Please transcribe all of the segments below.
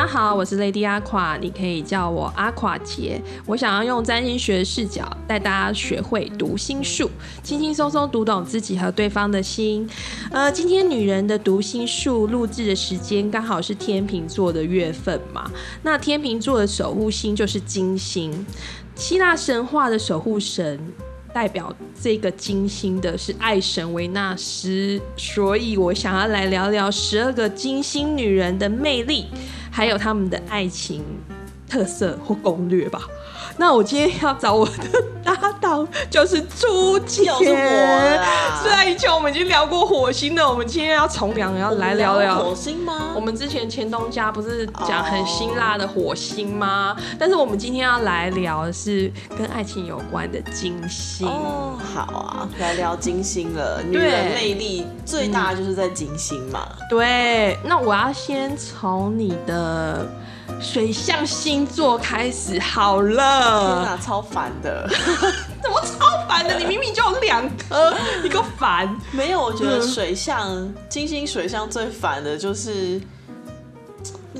大家好，我是 Lady 阿垮，你可以叫我阿垮姐。我想要用占星学视角带大家学会读心术，轻轻松松读懂自己和对方的心。呃，今天女人的读心术录制的时间刚好是天秤座的月份嘛？那天秤座的守护星就是金星，希腊神话的守护神。代表这个金星的是爱神维纳斯，所以我想要来聊聊十二个金星女人的魅力，还有他们的爱情特色或攻略吧。那我今天要找我的搭档就是朱姐，又是我虽然以前我们已经聊过火星了，我们今天要从良，要来聊聊火星吗？我们之前前东家不是讲很辛辣的火星吗？但是我们今天要来聊的是跟爱情有关的金星。哦，好啊，来聊金星了。女对人魅力最大就是在金星嘛。对，那我要先从你的水象星座开始好了天了。哪，超烦的。怎么超烦的？你明明就有两颗，你够烦。没有，我觉得嗯水象、金星水象最烦的就是，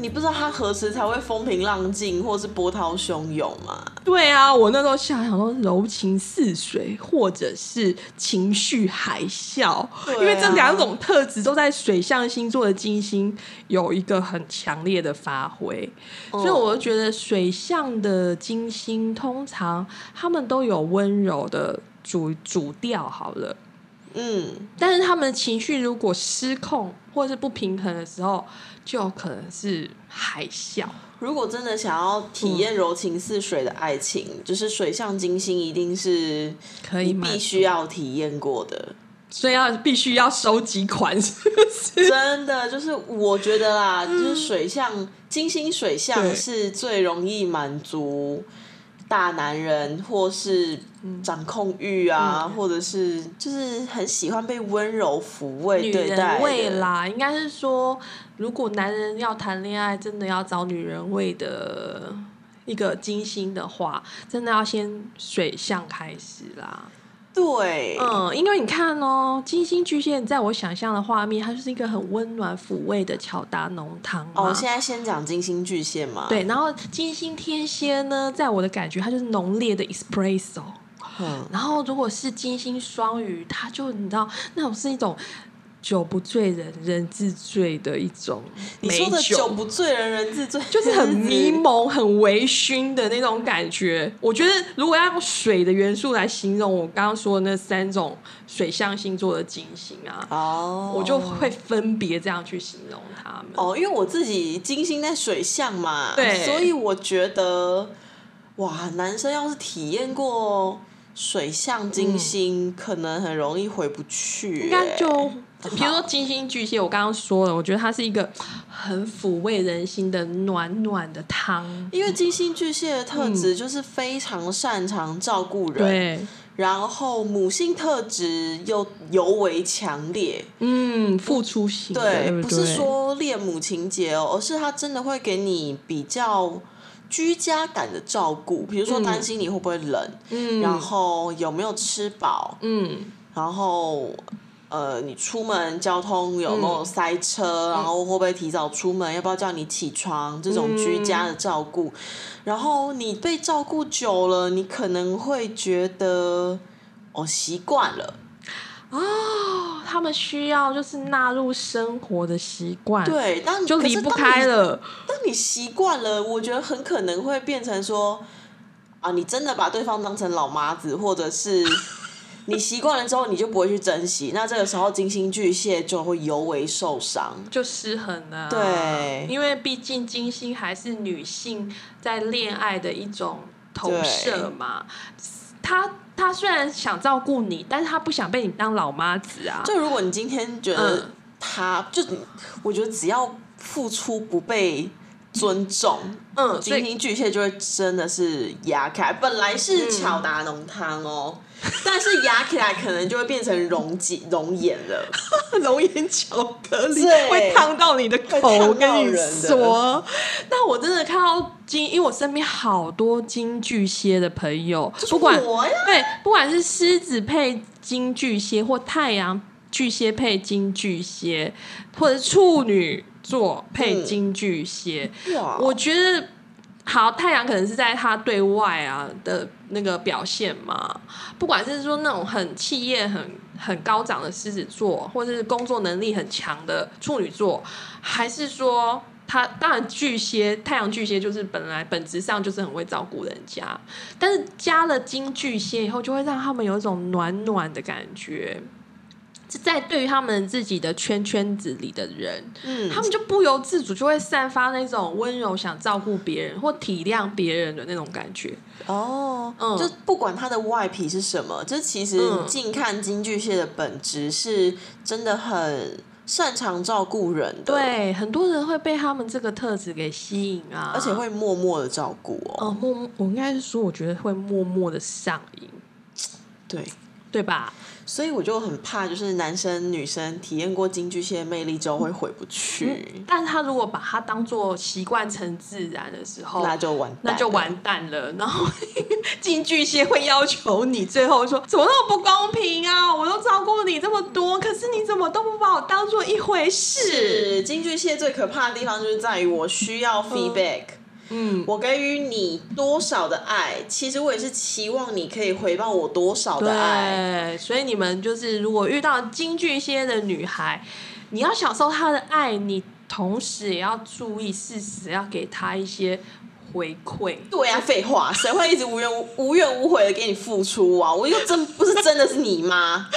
你不知道他何时才会风平浪静，或是波涛汹涌嘛。对啊，我那时候想想说柔情似水，或者是情绪海啸，啊因为这两种特质都在水象星座的金星有一个很强烈的发挥，所以我就觉得水象的金星通常他们都有温柔的主主调好了。嗯，但是他们的情绪如果失控或者是不平衡的时候，就可能是海啸。如果真的想要体验柔情似水的爱情，就是水象金星一定是可以必须要体验过的。所以要必须要收集款，是不是？真的就是我觉得啦，就是水象金星水象是最容易满足大男人或是掌控欲啊，或者是就是很喜欢被温柔抚慰女对待人味的。啦，应该是说，如果男人要谈恋爱，真的要找女人味的一个金星的话，真的要先水象开始啦。对，嗯，因为你看哦，金星巨蟹在我想象的画面，它就是一个很温暖抚慰的巧达浓汤嘛。哦，现在先讲金星巨蟹嘛。对，然后金星天蝎呢，在我的感觉，它就是浓烈的 espresso。嗯，然后如果是金星双鱼，它就你知道那种是一种酒不醉人人自醉的一种美你说的酒。不醉人人自醉，就是很 迷蒙、很微醺的那种感觉。我觉得如果要用水的元素来形容我刚刚说的那三种水象星座的金星啊，哦，我就会分别这样去形容他们。哦，因为我自己金星在水象嘛，对。所以我觉得，哇，男生要是体验过水象金星，可能很容易回不去、应该欸。就比如说金星巨蟹，我刚刚说了，我觉得它是一个很抚慰人心的暖暖的汤。因为金星巨蟹的特质就是非常擅长照顾人，对，然后母性特质又尤为强烈。嗯，付出型对不是说恋母情节哦，而是他真的会给你比较居家感的照顾，比如说担心你会不会冷，嗯，然后有没有吃饱，嗯，然后呃，你出门交通有没有塞车，然后会不会提早出门，要不要叫你起床，这种居家的照顾。然后你被照顾久了，你可能会觉得哦习惯了，哦，他们需要就是纳入生活的习惯，，对，但就离不开。了。当你习惯了，我觉得很可能会变成说啊，你真的把对方当成老妈子，或者是。你习惯了之后，你就不会去珍惜，那这个时候金星巨蟹就会尤为受伤。就失衡了、对因为毕竟金星还是女性在恋爱的一种投射嘛。她她虽然想照顾你，但是她不想被你当老妈子啊。就如果你今天觉得嗯他，就我觉得只要付出不被尊重，嗯，所以金巨蟹就会真的是压开。本来是巧达浓汤哦，但是压起来可能就会变成熔解熔岩了。熔岩巧克力对会烫到你的口，我跟你说。但我真的看到金，因为我身边好多金巨蟹的朋友，不管对，不管是狮子配金巨蟹或太阳巨蟹配金巨蟹，或者是处女座配嗯金巨蟹。哇，我觉得好，太阳可能是在他对外啊的那个表现嘛，不管是说那种很气焰很很高涨的狮子座，或者是工作能力很强的处女座，还是说。他当然巨蟹，太阳巨蟹就是本来本质上就是很会照顾人家，但是加了金巨蟹以后，就会让他们有一种暖暖的感觉。是在对于他们自己的圈圈子里的人，嗯，他们就不由自主就会散发那种温柔、想照顾别人或体谅别人的那种感觉。哦，嗯就不管他的外皮是什么，这其实近看金巨蟹的本质是真的很擅长照顾人的，，对，很多人会被他们这个特质给吸引啊，而且会默默的照顾哦，哦，默默，我应该是说，我觉得会默默的上瘾，对。对吧？所以我就很怕，就是男生女生体验过金巨蟹的魅力之后会回不去，但是他如果把它当做习惯成自然的时候，那就完蛋，那就。完蛋了。然后金巨蟹会要求你最后说怎么那么不公平啊？我都照顾你这么多，可是你怎么都不把我当做一回事？是金巨蟹最可怕的地方，就是在于我需要 feedback，、嗯，我给予你多少的爱，其实我也是期望你可以回报我多少的爱。对，所以你们就是如果遇到金巨蟹的女孩，你要享受她的爱，你同时也要注意事实要给她一些回馈。对啊，废话，谁会一直无缘无无怨无悔的给你付出啊？我又真不是真的是你妈，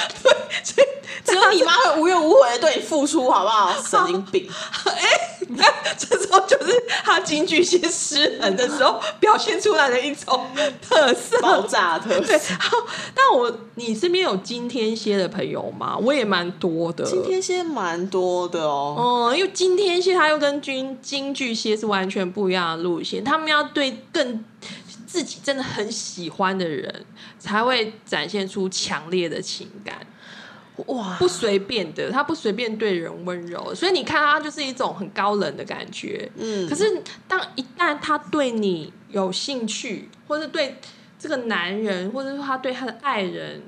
对只有你妈会无怨无悔的对你付出，好不好？神经病！哎你看，这时候就是他金巨蟹失衡的时候 表现出来的一种特色。爆炸特，色。好，但我你身边有金天蝎的朋友吗？我也蛮多的。今天蝎蛮多的哦。嗯，因为金天蝎他又跟金金巨蟹是完全不一样的路线，他们要对更自己真的很喜欢的人，才会展现出强烈的情感，哇，不随便的，他不随便对人温柔，所以你看他就是一种很高冷的感觉。嗯，可是当一旦他对你有兴趣，或是对这个男人，或者说他对他的爱人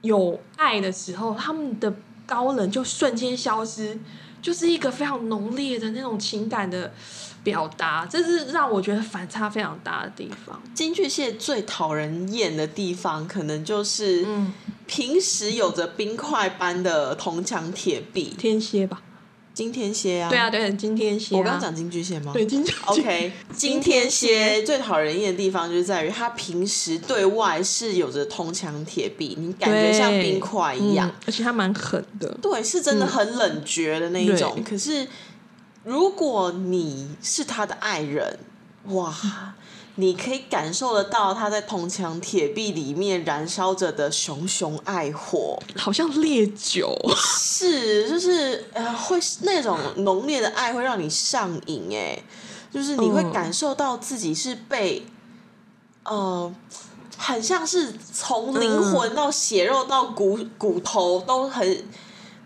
有爱的时候，他们的高冷就瞬间消失，就是一个非常浓烈的那种情感的表达，这是让我觉得反差非常大的地方。金巨蟹最讨人厌的地方，可能就是嗯，平时有着冰块般的铜墙铁壁。天蝎吧？金天蝎啊，对啊，对，金天蝎、啊。我刚刚讲金巨蟹吗？对金巨蟹 OK，金天蝎最讨人厌的地方就是在于他平时对外是有着铜墙铁壁，你感觉像冰块一样嗯，而且他蛮狠的。对，是真的很冷绝的那一种。对可是如果你是他的爱人，哇，你可以感受得到他在铜墙铁壁里面燃烧着的熊熊爱火，好像烈酒，是就是呃，会那种浓烈的爱会让你上瘾，哎，就是你会嗯感受到自己是被呃。很像是从灵魂到血肉到骨骨头都很，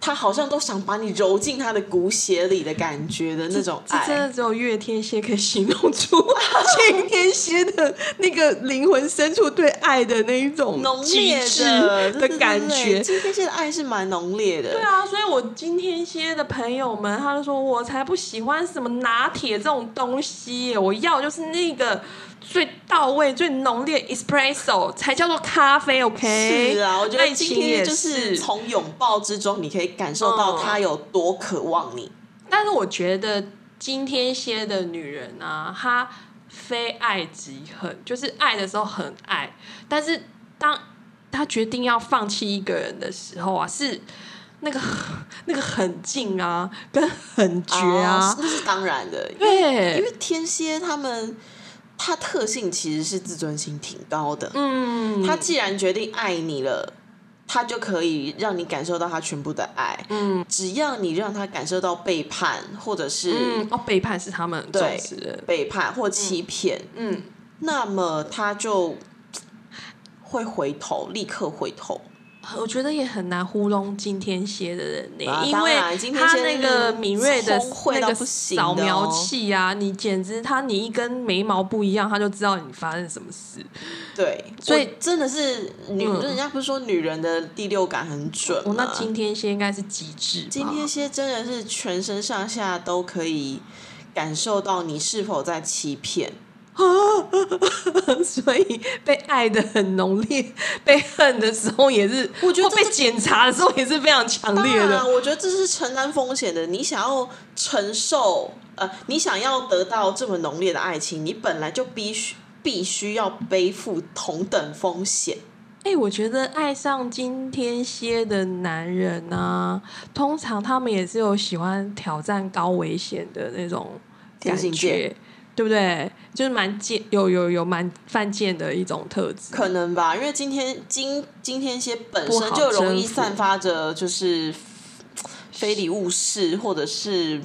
他好像都想把你揉进他的骨血里的感觉的那种爱。真的只有月天蝎可以形容出 金天蝎的那个灵魂深处对爱的那一种浓极烈的的感觉。金天蝎的爱是蛮浓烈的。对啊，所以我今天蝎的朋友们，他就说我才不喜欢什么拿铁这种东西，我要就是那个最到位、最浓烈 espresso 才叫做咖啡，OK？是啊，我觉得今天就是从拥抱之中，你可以感受到嗯他有多渴望你。但是我觉得今天蝎的女人啊，她非爱即恨，就是爱的时候很爱，但是当她决定要放弃一个人的时候啊，是那个 那个狠劲啊，跟很绝啊，那是当然的。对因对，为天蝎他们，他特性其实是自尊心挺高的。嗯，他既然决定爱你了，他就可以让你感受到他全部的爱。嗯只要你让他感受到背叛，或者是嗯，哦，背叛是他们重对视，背叛或欺骗，嗯，那么他就会回头，立刻回头。我觉得也很难糊弄今天蝎的人呢、啊因为他那个是敏锐的那个扫描哦器啊，你简直他你一根眉毛不一样，他就知道你发生什么事。对，所以真的是女，嗯人家不是说女人的第六感很准哦，那吗？金天蝎应该是极致吧。今天蝎真的是全身上下都可以感受到你是否在欺骗。所以被爱的很浓烈，被恨的时候也是，我觉得被检查的时候也是非常强烈的啊，。我觉得这是承担风险的。你想要承受，呃，你想要得到这么浓烈的爱情，你本来就必须必须要背负同等风险。哎、我觉得爱上今天蝎的男人呢、通常他们也是有喜欢挑战高危险的那种感觉，对不对？就是蛮贱，有有有蛮犯贱的一种特质。可能吧，因为今天今今天些本身就容易散发着就是非礼勿视，或者是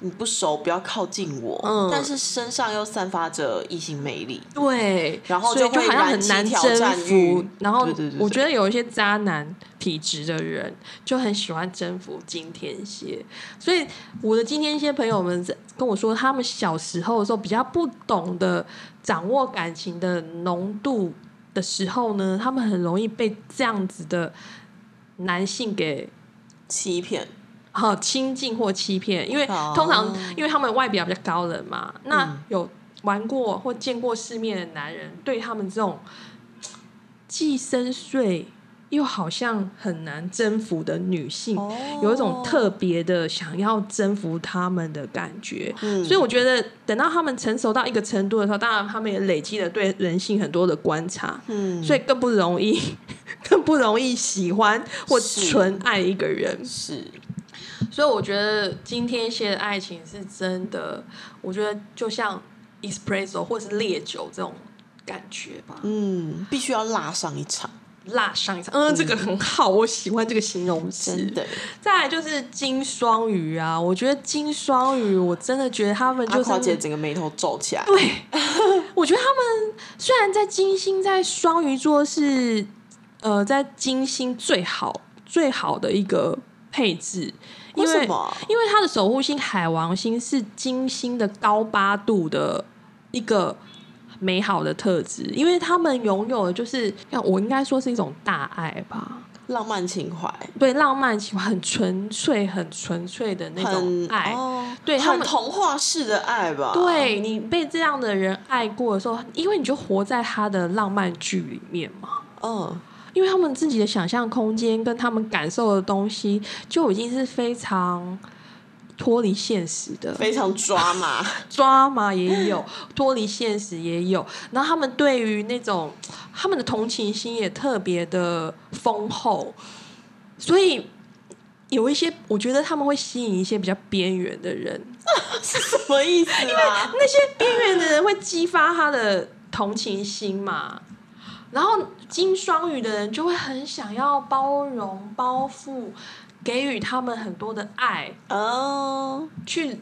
你不熟不要靠近我，嗯。但是身上又散发着异性魅力。对，然后所以就好像很难挑征服。然后我觉得有一些渣男体质的人就很喜欢征服金天蝎，所以我的金天蝎朋友们在跟我说，他们小时候的时候比较不懂得掌握感情的浓度的时候呢，他们很容易被这样子的男性给欺骗，好亲近或欺骗，因为哦。通常因为他们外表比较高冷嘛，那嗯。有玩过或见过世面的男人，对他们这种既深邃又好像很难征服的女性，哦有一种特别的想要征服他们的感觉。嗯。所以我觉得等到他们成熟到一个程度的时候，当然他们也累积了对人性很多的观察，嗯，所以更不容易 更不容易喜欢或纯爱一个人。是所以我觉得今天些的爱情是真的，我觉得就像 espresso 或是烈酒这种感觉吧，嗯，必须要辣上一场，辣上一场。嗯，这个很好，我喜欢这个形容词。真的。再来就是金双鱼啊，我觉得金双鱼，我真的觉得他们就是夸姐整个眉头皱起来，对，我觉得他们虽然在金星在双鱼座是呃在金星最好最好的一个配置，因为？因为它的守护星海王星是金星的高八度的一个美好的特质，因为他们拥有的就是，要我应该说是一种大爱吧，浪漫情怀，对，浪漫情怀很纯粹、很纯粹的那种很爱。哦，对他童话式的爱吧？，对你被这样的人爱过的时候，因为你就活在他的浪漫剧里面嘛。嗯，因为他们自己的想象空间跟他们感受的东西，就已经是非常脱离现实的。非常抓马，抓马也有，脱离现实也有。然后他们对于那种他们的同情心也特别的丰厚，所以有一些我觉得他们会吸引一些比较边缘的人，是什么意思啊？那些边缘的人会激发他的同情心嘛。然后金双鱼的人就会很想要包容、包覆，给予他们很多的爱，哦，去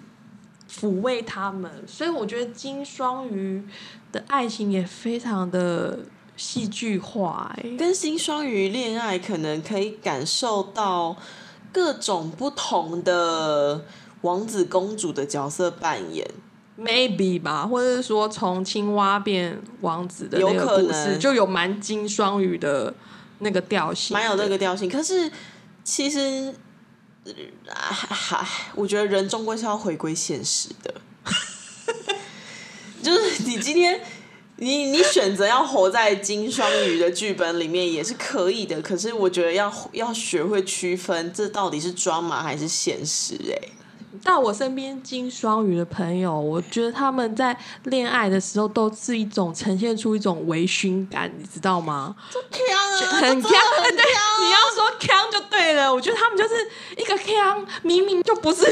抚慰他们。所以我觉得金双鱼的爱情也非常的戏剧化、欸，跟新双鱼恋爱，可能可以感受到各种不同的王子公主的角色扮演。Maybe 吧，或者是说从青蛙变王子的那有个故可能事，就有蛮金双鱼的那个调性，蛮有那个调性。可是其实，呃还、我觉得人终归是要回归现实的。就是你今天，你你选择要活在金双鱼的剧本里面也是可以的。可是我觉得要要学会区分，这到底是装马还是现实、欸？到我身边金双鱼的朋友，我觉得他们在恋爱的时候都是一种呈现出一种微醺感，你知道吗？强啊，很这真的强，很对，你要说强就对了。我觉得他们就是一个强，明明就不是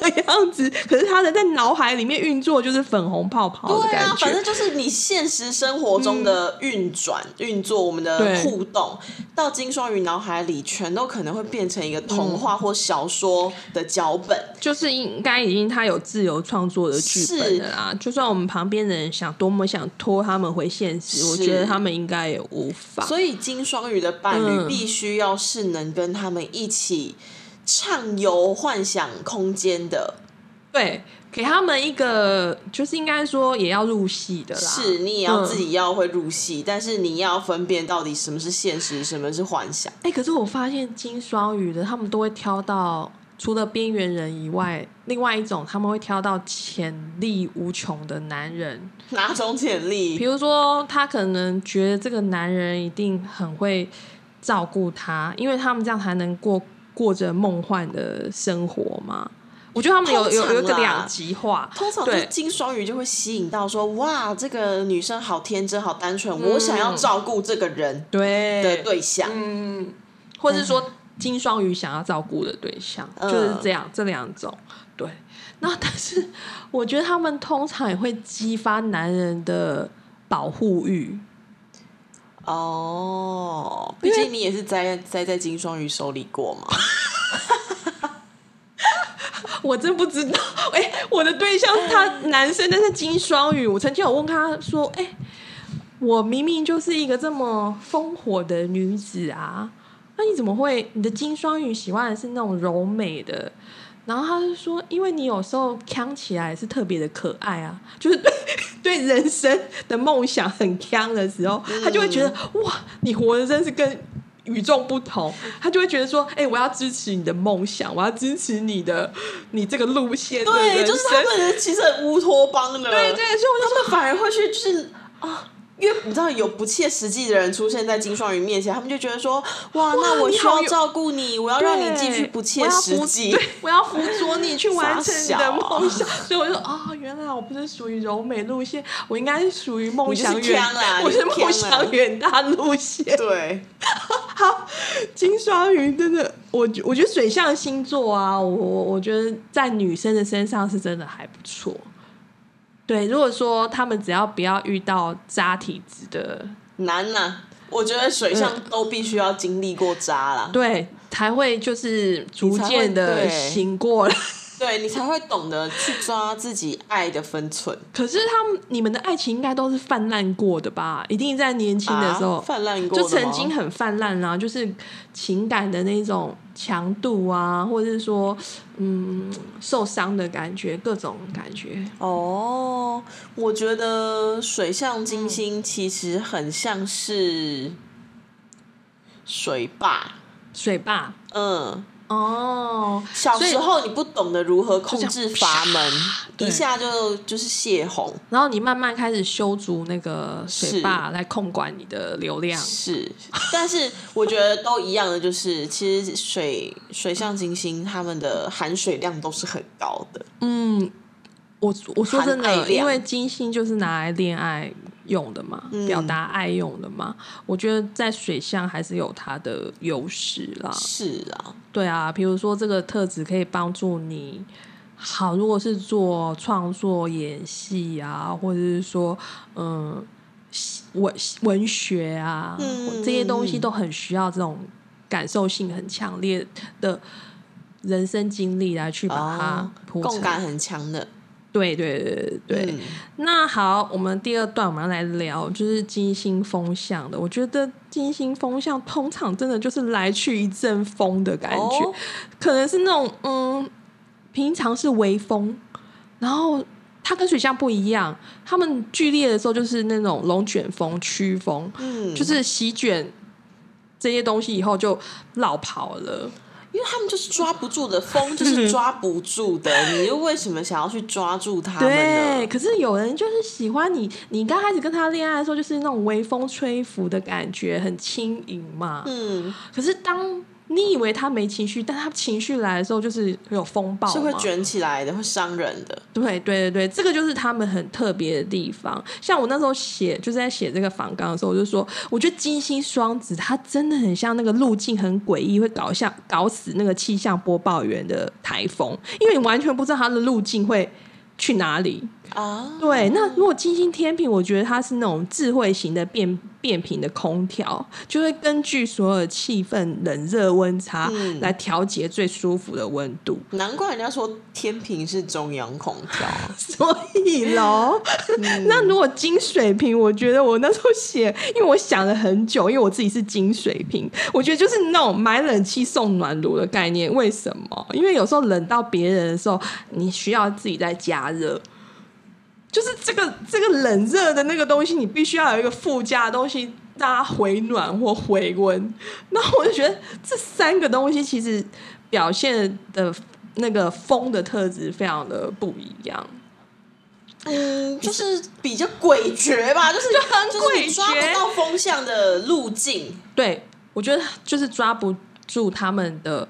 那个样子，可是他的在脑海里面运作就是粉红泡泡的感觉。对啊，反正就是你现实生活中的运转、运作，我们的互动，到金双鱼脑海里，全都可能会变成一个童话或小说的脚本。就是应该已经他有自由创作的剧本了啦。就算我们旁边的人想多么想拖他们回现实，我觉得他们应该也无法。所以金双鱼的伴侣必须要是能跟他们一起。畅游幻想空间的，对，给他们一个，就是应该说也要入戏的啦。是你也要自己要会入戏，但是你要分辨到底什么是现实，什么是幻想。哎，可是我发现金双鱼的他们都会挑到除了边缘人以外，另外一种他们会挑到潜力无穷的男人。哪种潜力？比如说，他可能觉得这个男人一定很会照顾他，因为他们这样才能过。过着梦幻的生活吗？我觉得他们有有有一个两极化，通常对。金双鱼就会吸引到说，哇，这个女生好天真，好单纯，我想要照顾这个人对。的对象，嗯，或者是说金双鱼想要照顾的对象，就是这样这两种。对，那但是我觉得他们通常也会激发男人的保护欲。哦，毕竟你也是栽栽在金双鱼手里过嘛。我真不知道，哎，我的对象他男生，但是金双鱼。我曾经有问他说，哎，我明明就是一个这么烽火的女子啊，那你怎么会？你的金双鱼喜欢的是那种柔美的？然后他就说，因为你有时候扛起来是特别的可爱啊，就是对对人生的梦想很强的时候，他就会觉得哇，你活的真是跟与众不同。他就会觉得说，哎，我要支持你的梦想，我要支持你的你这个路线。对，就是他们其实很乌托邦的，对对，所以他们反而会去就是啊。因为你知道有不切实际的人出现在金双鱼面前，他们就觉得说：哇，那我需要照顾你，我要让你继续不切实际，我要辅佐你去完成你的梦想。所以我就说：啊，原来我不是属于柔美路线，我应该是属于梦想远，我是梦想远大路线。对，好，金双鱼真的，我我觉得水象星座啊，我我觉得在女生的身上是真的还不错。对，如果说他们只要不要遇到渣体质的难呐，我觉得水象都必须要经历过渣了，对，才会就是逐渐的醒过来。对你才会懂得去抓自己爱的分寸。可是他们你们的爱情应该都是泛滥过的吧？一定在年轻的时候泛滥过，就曾经很泛滥啊，就是情感的那种强度啊，或者是说嗯受伤的感觉，各种感觉。哦，我觉得水象金星其实很像是水坝，水坝，嗯。哦，小时候你不懂得如何控制阀门，一下就就是泄洪，然后你慢慢开始修筑那个水坝来控管你的流量。是，但是我觉得都一样的，就是其实水水象金星他们的含水量都是很高的。嗯，我我说真的，因为金星就是拿来恋爱。用的嘛，表达爱用的嘛，我觉得在水象还是有它的优势啦。是啊，对啊，比如说这个特质可以帮助你，好，如果是做创作、演戏啊，或者是说，嗯，文文学啊，这些东西都很需要这种感受性很强烈的人生经历来去把它共感很强的。对对对对对，那好，我们第二段我们要来聊，就是金星风向的。我觉得金星风向通常真的就是来去一阵风的感觉，可能是那种嗯，平常是微风，然后它跟水象不一样，他们剧烈的时候就是那种龙卷风、飓风，嗯，就是席卷这些东西以后就绕跑了。因为他们就是抓不住的风，就是抓不住的。你又为什么想要去抓住他们呢？对，可是有人就是喜欢你。你刚开始跟他恋爱的时候，就是那种微风吹拂的感觉，很轻盈嘛。嗯。可是当你以为他没情绪，但他情绪来的时候就是有风暴，是会卷起来的，会伤人的。对对对对，这个就是他们很特别的地方。像我那时候写，就是在写这个访纲的时候，我就说，我觉得金星双子他真的很像那个路径很诡异，会搞像搞死那个气象播报员的台风，因为你完全不知道它的路径会去哪里。啊，对，那如果金星天平，我觉得它是那种智慧型的变变频的空调，就会根据所有的气氛冷热温差来调节最舒服的温度。难怪人家说天平是中央空调。所以喽，那如果金水瓶，我觉得我那时候写，因为我想了很久，因为我自己是金水瓶，我觉得就是那种买冷气送暖炉的概念。为什么？因为有时候冷到别人的时候，你需要自己再加热。就是这个这个冷热的那个东西，你必须要有一个附加的东西，让它回暖或回温。那我就觉得这三个东西其实表现的那个风的特质非常的不一样。嗯，就是比较诡谲吧，就是就很就是你抓诡谲不到风向的路径。对我觉得就是抓不住他们的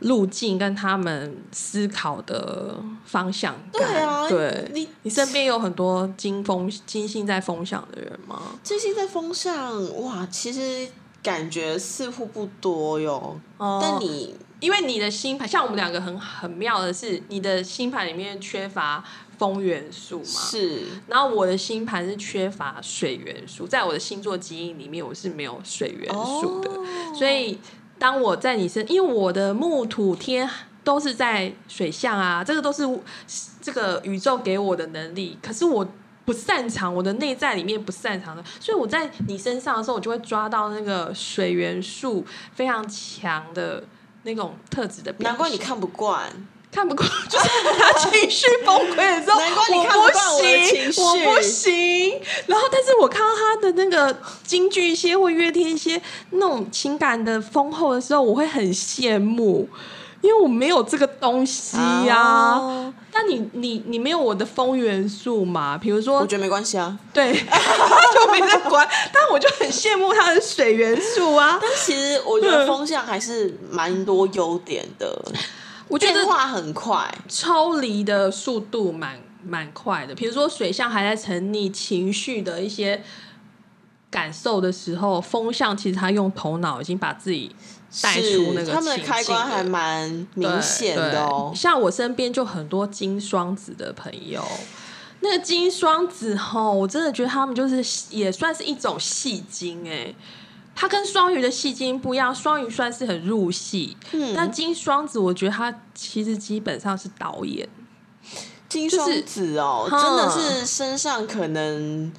路径跟他们思考的方向感。对啊对你你身边有很多金风金星在风向的人吗？金星在风向，哇，其实感觉似乎不多哟。哦但你因为你的星盘，像我们两个很很妙的是，你的星盘里面缺乏风元素嘛，是然后我的星盘是缺乏水元素，在我的星座基因里面我是没有水元素的，哦所以当我在你身，因为我的木土天都是在水象啊，这个都是这个宇宙给我的能力，可是我。不擅长，我的内在里面不擅长的，所以我在你身上的时候，我就会抓到那个水元素非常强的那种特质的。难怪你看不惯。看不过，就是他情绪崩溃的时候，难怪你我看不惯我的行情绪我不行。然后，但是我看到他的那个京剧些或月天些那种情感的丰厚的时候，我会很羡慕，因为我没有这个东西呀、哦但你你你没有我的风元素嘛？比如说我，觉得没关系啊。对，就没在管，但我就很羡慕他的水元素啊。但其实我觉得风向还是蛮多优点的，我觉得变化很快。抽离的速度蛮蛮快的。比如说水象还在沉溺情绪的一些感受的时候，风象其实他用头脑已经把自己带出那个他们的开关还蛮明显的哦。像我身边就很多金双子的朋友。那个金双子吼，我真的觉得他们就是也算是一种戏精哎、它跟双鱼的戏精不一样，双鱼算是很入戏，嗯。但金双子我觉得他其实基本上是导演，金双子哦，哈真的是身上可能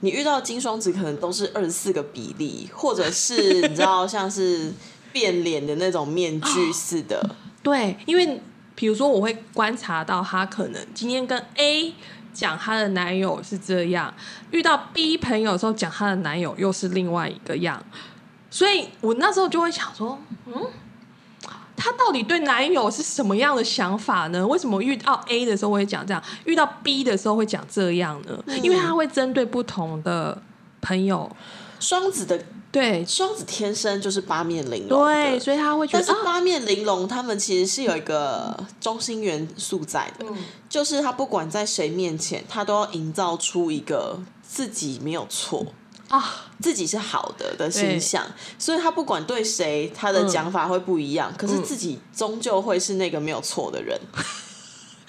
你遇到金双子，可能都是二十四个比例，或者是 你知道像是变脸的那种面具似的。对，因为比如说我会观察到他可能今天跟 A 讲她的男友是这样，遇到 B 朋友的时候讲她的男友又是另外一个样，所以我那时候就会想说，嗯。她到底对男友是什么样的想法呢？为什么遇到 A 的时候会讲这样，遇到 B 的时候会讲这样呢？因为她会针对不同的朋友，双子的对。双子天生就是八面玲珑的，对，所以他会觉但是八面玲珑，他们其实是有一个中心元素在的，嗯。就是他不管在谁面前，他都要营造出一个自己没有错。啊，自己是好的的形象，所以他不管对谁，他的讲法会不一样，可是自己终究会是那个没有错的人。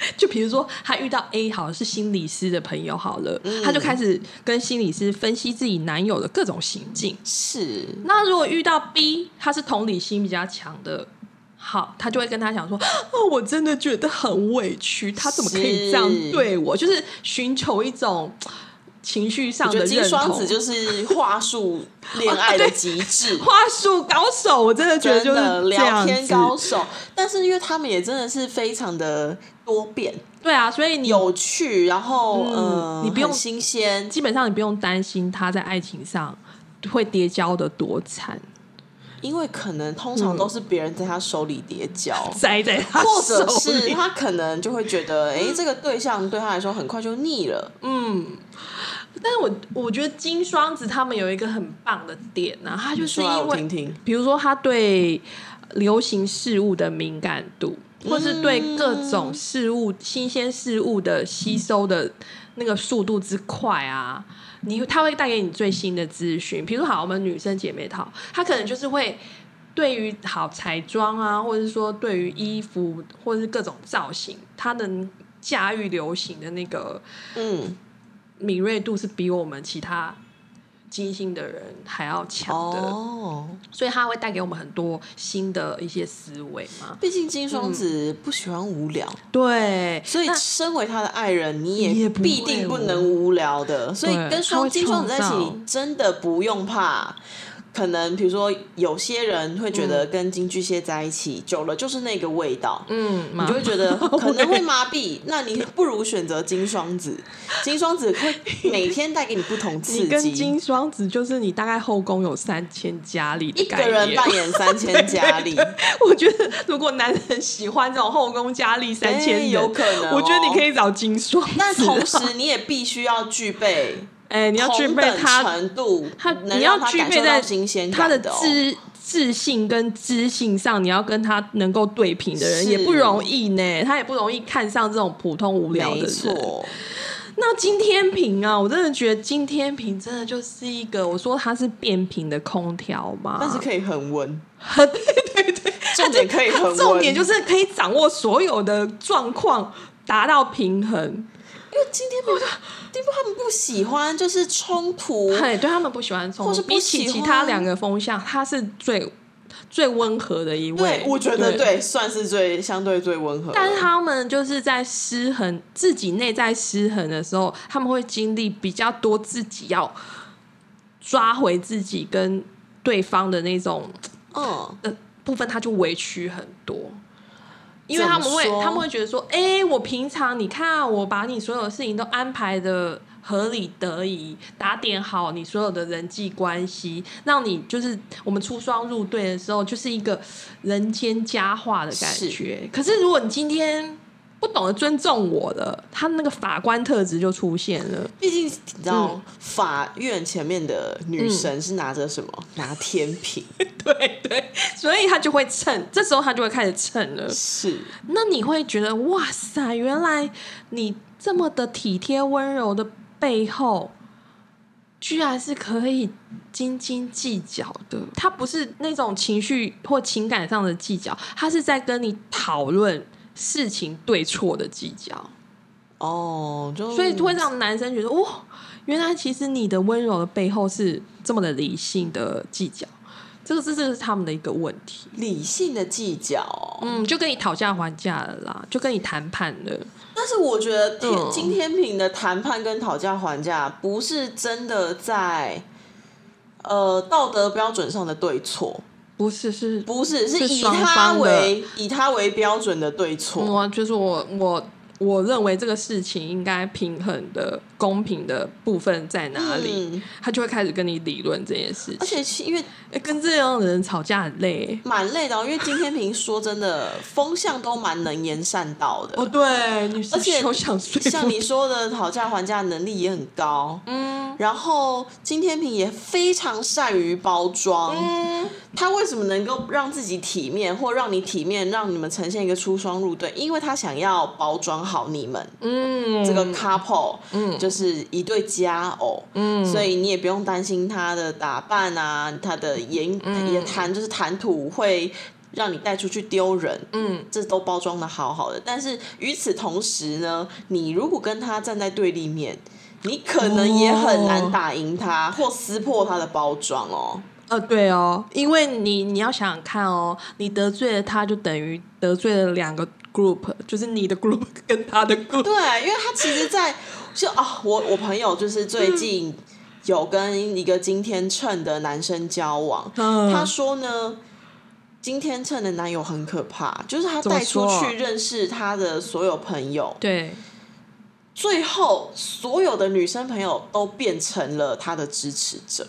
就比如说，他遇到 A 好是心理师的朋友好了，他就开始跟心理师分析自己男友的各种行径。是，那如果遇到 B，他是同理心比较强的，好，他就会跟他讲说：“哦，我真的觉得很委屈，他怎么可以这样是对我？”就是寻求一种情绪上的认同。双子就是话术 恋爱的极致。话术高手，我真的觉得就是聊天。高手，但是因为他们也真的是非常的多变、对啊，所以你有趣，然后嗯呃，你不用新鲜，基本上你不用担心他在爱情上会跌跤的多惨，因为可能通常都是别人在他手里叠交。栽在他或者是他可能就会觉得，哎、这个对象对他来说很快就腻了。嗯但是我我觉得金双子他们有一个很棒的点啊，他就是因为。比如说他对流行事物的敏感度，或是对各种事物、新鲜事物的吸收的那个速度之快啊，你他会带给你最新的资讯。比如好，我们女生姐妹淘，她可能就是会对于好彩妆啊，或者是说对于衣服或者是各种造型，她能驾驭流行的那个嗯，敏锐度是比我们其他金星的人还要强的。哦，所以他会带给我们很多新的一些思维嘛。毕竟金双子不喜欢无聊，对，所以身为他的爱人，你也必定不能无聊的。所以跟双金双子在一起，你真的不用怕。可能比如说，有些人会觉得跟金巨蟹在一起、久了就是那个味道，嗯，你就会觉得 可能会麻痹。那你不如选择金双子，金双子会每天带给你不同刺你跟激。金双子就是你大概后宫有三千佳丽的一个。人扮演三千佳丽，我觉得如果男人喜欢这种后宫佳丽三千有可能哦我觉得你可以找金双子。但同时你也必须要具备哎、你要具备他程度，他能你要具备在到新鲜他的自自信跟知性上，你要跟他能够对平的人也不容易呢。他也不容易看上这种普通无聊的没人。那金天平啊，我真的觉得金天平真的就是一个，我说它是变频的空调嘛，但是可以恒温，对对对，重点可以恒温，重点就是可以掌握所有的状况，达到平衡。因为今天没有地方他们不喜欢就是冲突，对，对他们不喜欢冲突，或是比起其他两个风向，他是最最温和的一位对，。我觉得对，算是最相对最温和。但是他们就是在失衡，自己内在失衡的时候，他们会经历比较多自己要抓回自己跟对方的那种嗯，的部分，他就委屈很多。因为他们会他们会觉得说，哎、我平常你看啊、我把你所有的事情都安排的合理得宜，打点好你所有的人际关系，让你就是我们出双入对的时候，就是一个人间佳话的感觉。可是如果你今天不懂得尊重我的，他那个法官特质就出现了。毕竟你知道，嗯法院前面的女神是拿着什么？拿天平，对对，所以他就会蹭，这时候他就会开始蹭了。是那你会觉得哇塞，原来你这么的体贴温柔的背后，居然是可以斤斤计较的。他不是那种情绪或情感上的计较，他是在跟你讨论事情对错的计较。哦，就所以会让男生觉得哇，原来其实你的温柔的背后是这么的理性的计较。这个是这个是他们的一个问题。理性的计较哦。嗯，就跟你讨价还价了啦，就跟你谈判了。但是我觉得天天平的谈判跟讨价还价，不是真的在呃道德标准上的对错，不是，是不是是以他方为以他为标准的对错。我就是我我我认为这个事情应该平衡的、公平的部分在哪里，嗯他就会开始跟你理论这件事而。且其因为欸跟这样的人吵架很累。蛮累的、哦，因为金天平说真的，风向都蛮能言善道的。哦，对，而且像你说的，讨价还价能力也很高。嗯，然后金天平也非常善于包装。嗯，他为什么能够让自己体面，或让你体面，让你们呈现一个出双入对？因为他想要包装好你们。嗯，这个 couple，嗯，就是一对佳偶，嗯，所以你也不用担心他的打扮啊，他的言、嗯也谈就是谈吐会让你带出去丢人，嗯，这都包装的好好的。但是与此同时呢，你如果跟他站在对立面，你可能也很难打赢他，或撕破他的包装哦。呃，对哦，因为你你要想想看哦，你得罪了他，就等于得罪了两个 group，就是你的 group 跟他的 group。对，因为他其实在就啊，我我朋友就是最近有跟一个金天秤的男生交往，嗯。他说呢。金天秤的男友很可怕，就是他带出去认识他的所有朋友，对，最后所有的女生朋友都变成了他的支持者，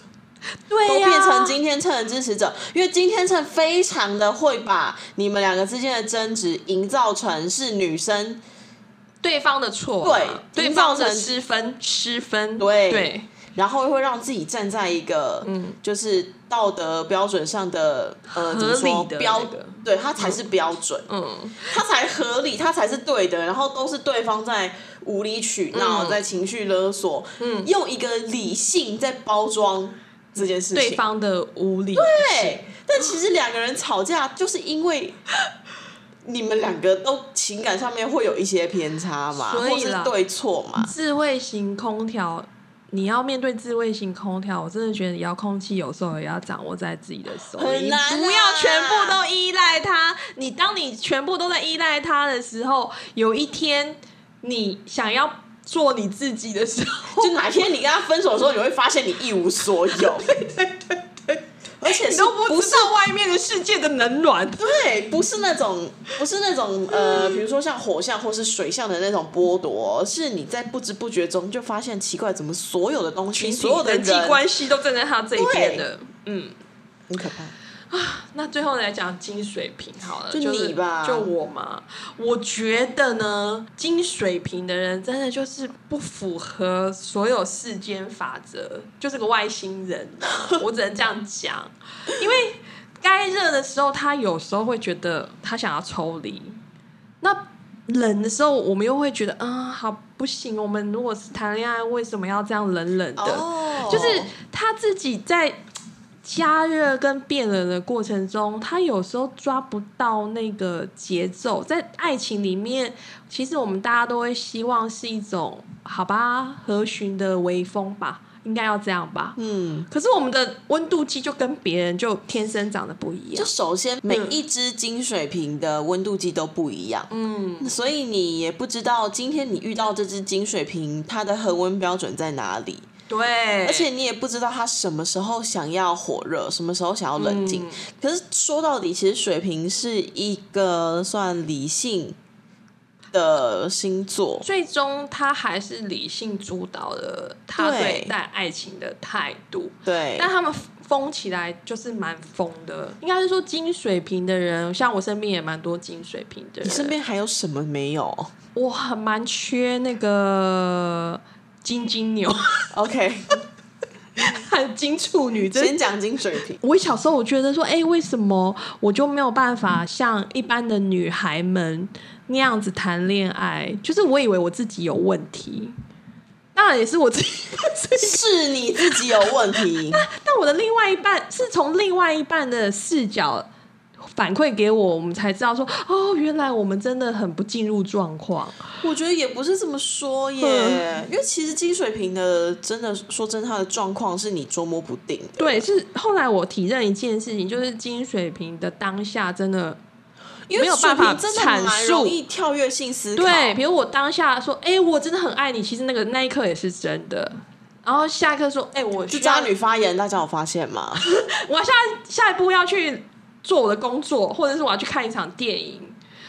对呀、都变成金天秤的支持者，因为金天秤非常的会把你们两个之间的争执营造成是女生对方的错嘛，对对方的失分失分，对对，然后会让自己站在一个嗯，就是道德标准上的呃，怎么说标？对，他才是标准，嗯，他才合理，他才是对的。然后都是对方在无理取闹，在情绪勒索，嗯，用一个理性在包装这件事情，对方的无理。对，但其实两个人吵架就是因为。你们两个都情感上面会有一些偏差嘛，所以是对错嘛？智慧型空调，你要面对智慧型空调，我真的觉得遥控器有时候也要掌握在自己的手里，不要全部都依赖它。你当你全部都在依赖它的时候，有一天你想要做你自己的时候，就哪天你跟他分手的时候，你会发现你一无所有。对对对对。而且都不知道外面的世界的冷暖，对，不是那种，不是那种，呃，比如说像火象或是水象的那种剥夺，是你在不知不觉中就发现奇怪，怎么所有的东西，所有的人际关系都站在他这一边的，嗯，很可怕。啊，那最后来讲金水瓶好了，就你吧，就我嘛。我觉得呢，金水瓶的人真的就是不符合所有世间法则，就是个外星人。我只能这样讲，因为该热的时候，他有时候会觉得他想要抽离；那冷的时候，我们又会觉得啊，好不行。我们如果是谈恋爱，为什么要这样冷冷的？就是他自己在。加热跟变冷的过程中，他有时候抓不到那个节奏。在爱情里面，其实我们大家都会希望是一种好吧和煦的微风吧，应该要这样吧。嗯。可是我们的温度计就跟别人就天生长得不一样。就首先每一只金水瓶的温度计都不一样。嗯。所以你也不知道今天你遇到这只金水瓶，它的恒温标准在哪里。对，而且你也不知道他什么时候想要火热，什么时候想要冷静。可是说到底，其实水瓶是一个算理性的星座，最终他还是理性主导的他对待爱情的态度。对，但他们疯起来就是蛮疯的。应该是说金水瓶的人，像我身边也蛮多金水瓶的人。你身边还有什么没有？我很蛮缺那个。金金牛，OK，还有金处女。先讲金水瓶。我小时候我觉得说，哎，为什么我就没有办法像一般的女孩们那样子谈恋爱？就是我以为我自己有问题，当然也是我自己是你自己有问题。但 但我的另外一半是从另外一半的视角。反馈给我，我们才知道说哦，原来我们真的很不进入状况。我觉得也不是这么说耶，因为其实金水瓶的真的说真，他的状况是你捉摸不定的。对，是后来我体认一件事情，就是金水瓶的当下真的没有办法阐述，容易跳跃性思考。对，比如我当下说，哎，我真的很爱你，其实那个那一刻也是真的。然后下一刻说，哎，我就渣女发言，大家有发现吗？我下下一步要去。做我的工作，或者是我要去看一场电影，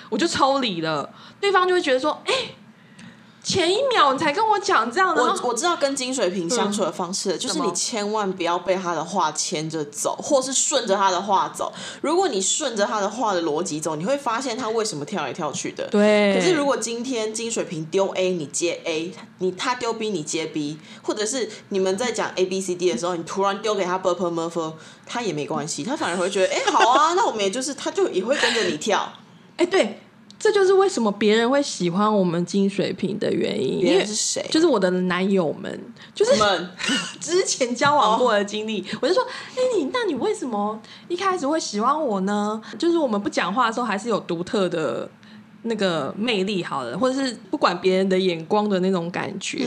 我就抽离了。对方就会觉得说：“哎，前一秒你才跟我讲这样的。”我我知道跟金水瓶相处的方式，就是你千万不要被他的话牵着走，或是顺着他的话走。如果你顺着他的话的逻辑走，你会发现他为什么跳来跳去的。对。可是如果今天金水瓶丢 A，你接 A；你他丢 B，你接 B，或者是你们在讲 A B C D 的时候，你突然丢给他 b u r p l e m u r p h 他也没关系，他反而会觉得，哎，好啊，那我们也就是，他就也会跟着你跳，哎，对，这就是为什么别人会喜欢我们金水瓶的原因。别人是谁？就是我的男友们，就是们 之前交往过的经历。我就说，哎，你那你为什么一开始会喜欢我呢？就是我们不讲话的时候，还是有独特的那个魅力，好了，或者是不管别人的眼光的那种感觉，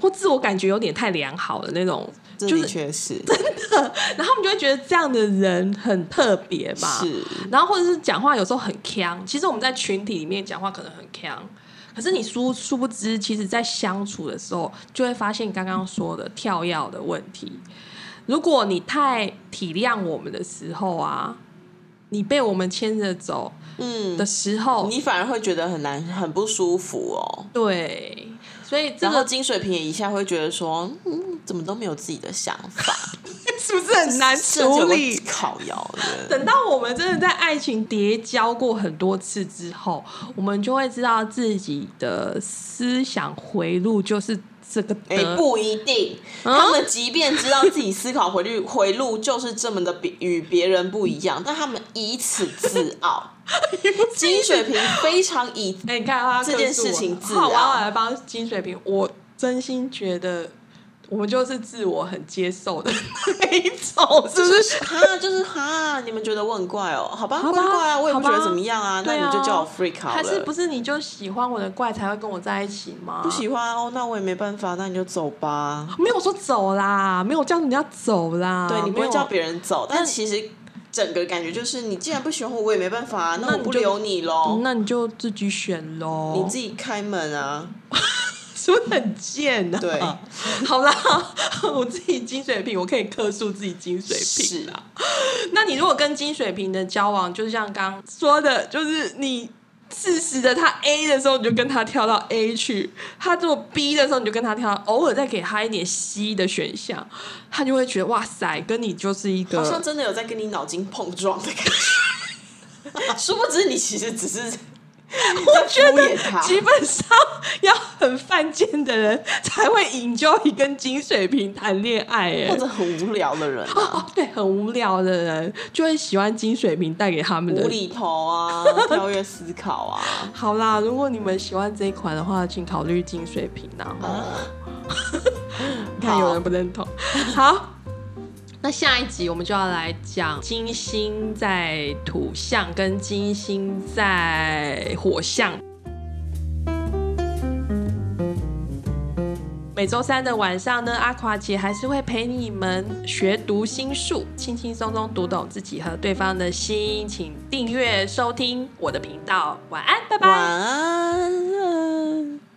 或自我感觉有点太良好的那种。就是确实 真的，然后他们就会觉得这样的人很特别吧。是，然后或者是讲话有时候很腔。其实我们在群体里面讲话可能很腔，可是你殊殊不知，其实在相处的时候就会发现刚刚说的跳跃的问题。如果你太体谅我们的时候啊，你被我们牵着走，嗯的时候，你反而会觉得很难，很不舒服哦。对。所以，这个金水瓶也一下会觉得说，嗯，怎么都没有自己的想法，是不是很难处理？烤窑的。等到我们真的在爱情叠交过很多次之后，我们就会知道自己的思想回路就是这个哎、德，不一定，他们即便知道自己思考回路回路就是这么的比与别人不一样，但他们以此自傲。金水瓶非常以哎、你看他这件事情自好，我傲要来帮金水瓶。我真心觉得，我们就是自我很接受的 那一种，是不是？哈，就是哈，你们觉得我很怪哦？好吧，好吧怪怪啊，我也不觉得怎么样啊，那你就叫我 freak 好了。还是不是你就喜欢我的怪才会跟我在一起吗？不喜欢哦，那我也没办法，那你就走吧。没有说走啦，没有叫人家走啦。对你不会叫别人走，但其实整个感觉就是，你既然不喜欢我，我也没办法啊，那我不留你喽，那你就自己选喽。你自己开门啊。是不是很贱呢、啊？对，好啦，我自己金水瓶，我可以克诉自己金水瓶啦。那你如果跟金水瓶的交往，就是像刚刚说的，就是你适时的他 A 的时候，你就跟他跳到 A 去；他做 B 的时候，你就跟他跳，偶尔再给他一点 C 的选项，他就会觉得哇塞，跟你就是一个好像。真的有在跟你脑筋碰撞的感觉，殊不知你其实只是 我觉得基本上要很犯贱的人才会 enjoy 跟金水瓶谈恋爱，哎或，者很无聊的人啊，哦，对，很无聊的人就会喜欢金水瓶带给他们的无。厘头啊，跳跃思考啊，好啦，如果你们喜欢这一款的话，请考虑金水瓶啦。哦，你 看有人不认同。好，那下一集我们就要来讲金星在土象跟金星在火象。每周三的晚上呢，阿垮姐还是会陪你们学读心术，轻轻松松读懂自己和对方的心。请订阅收听我的频道，晚安，拜拜。晚安。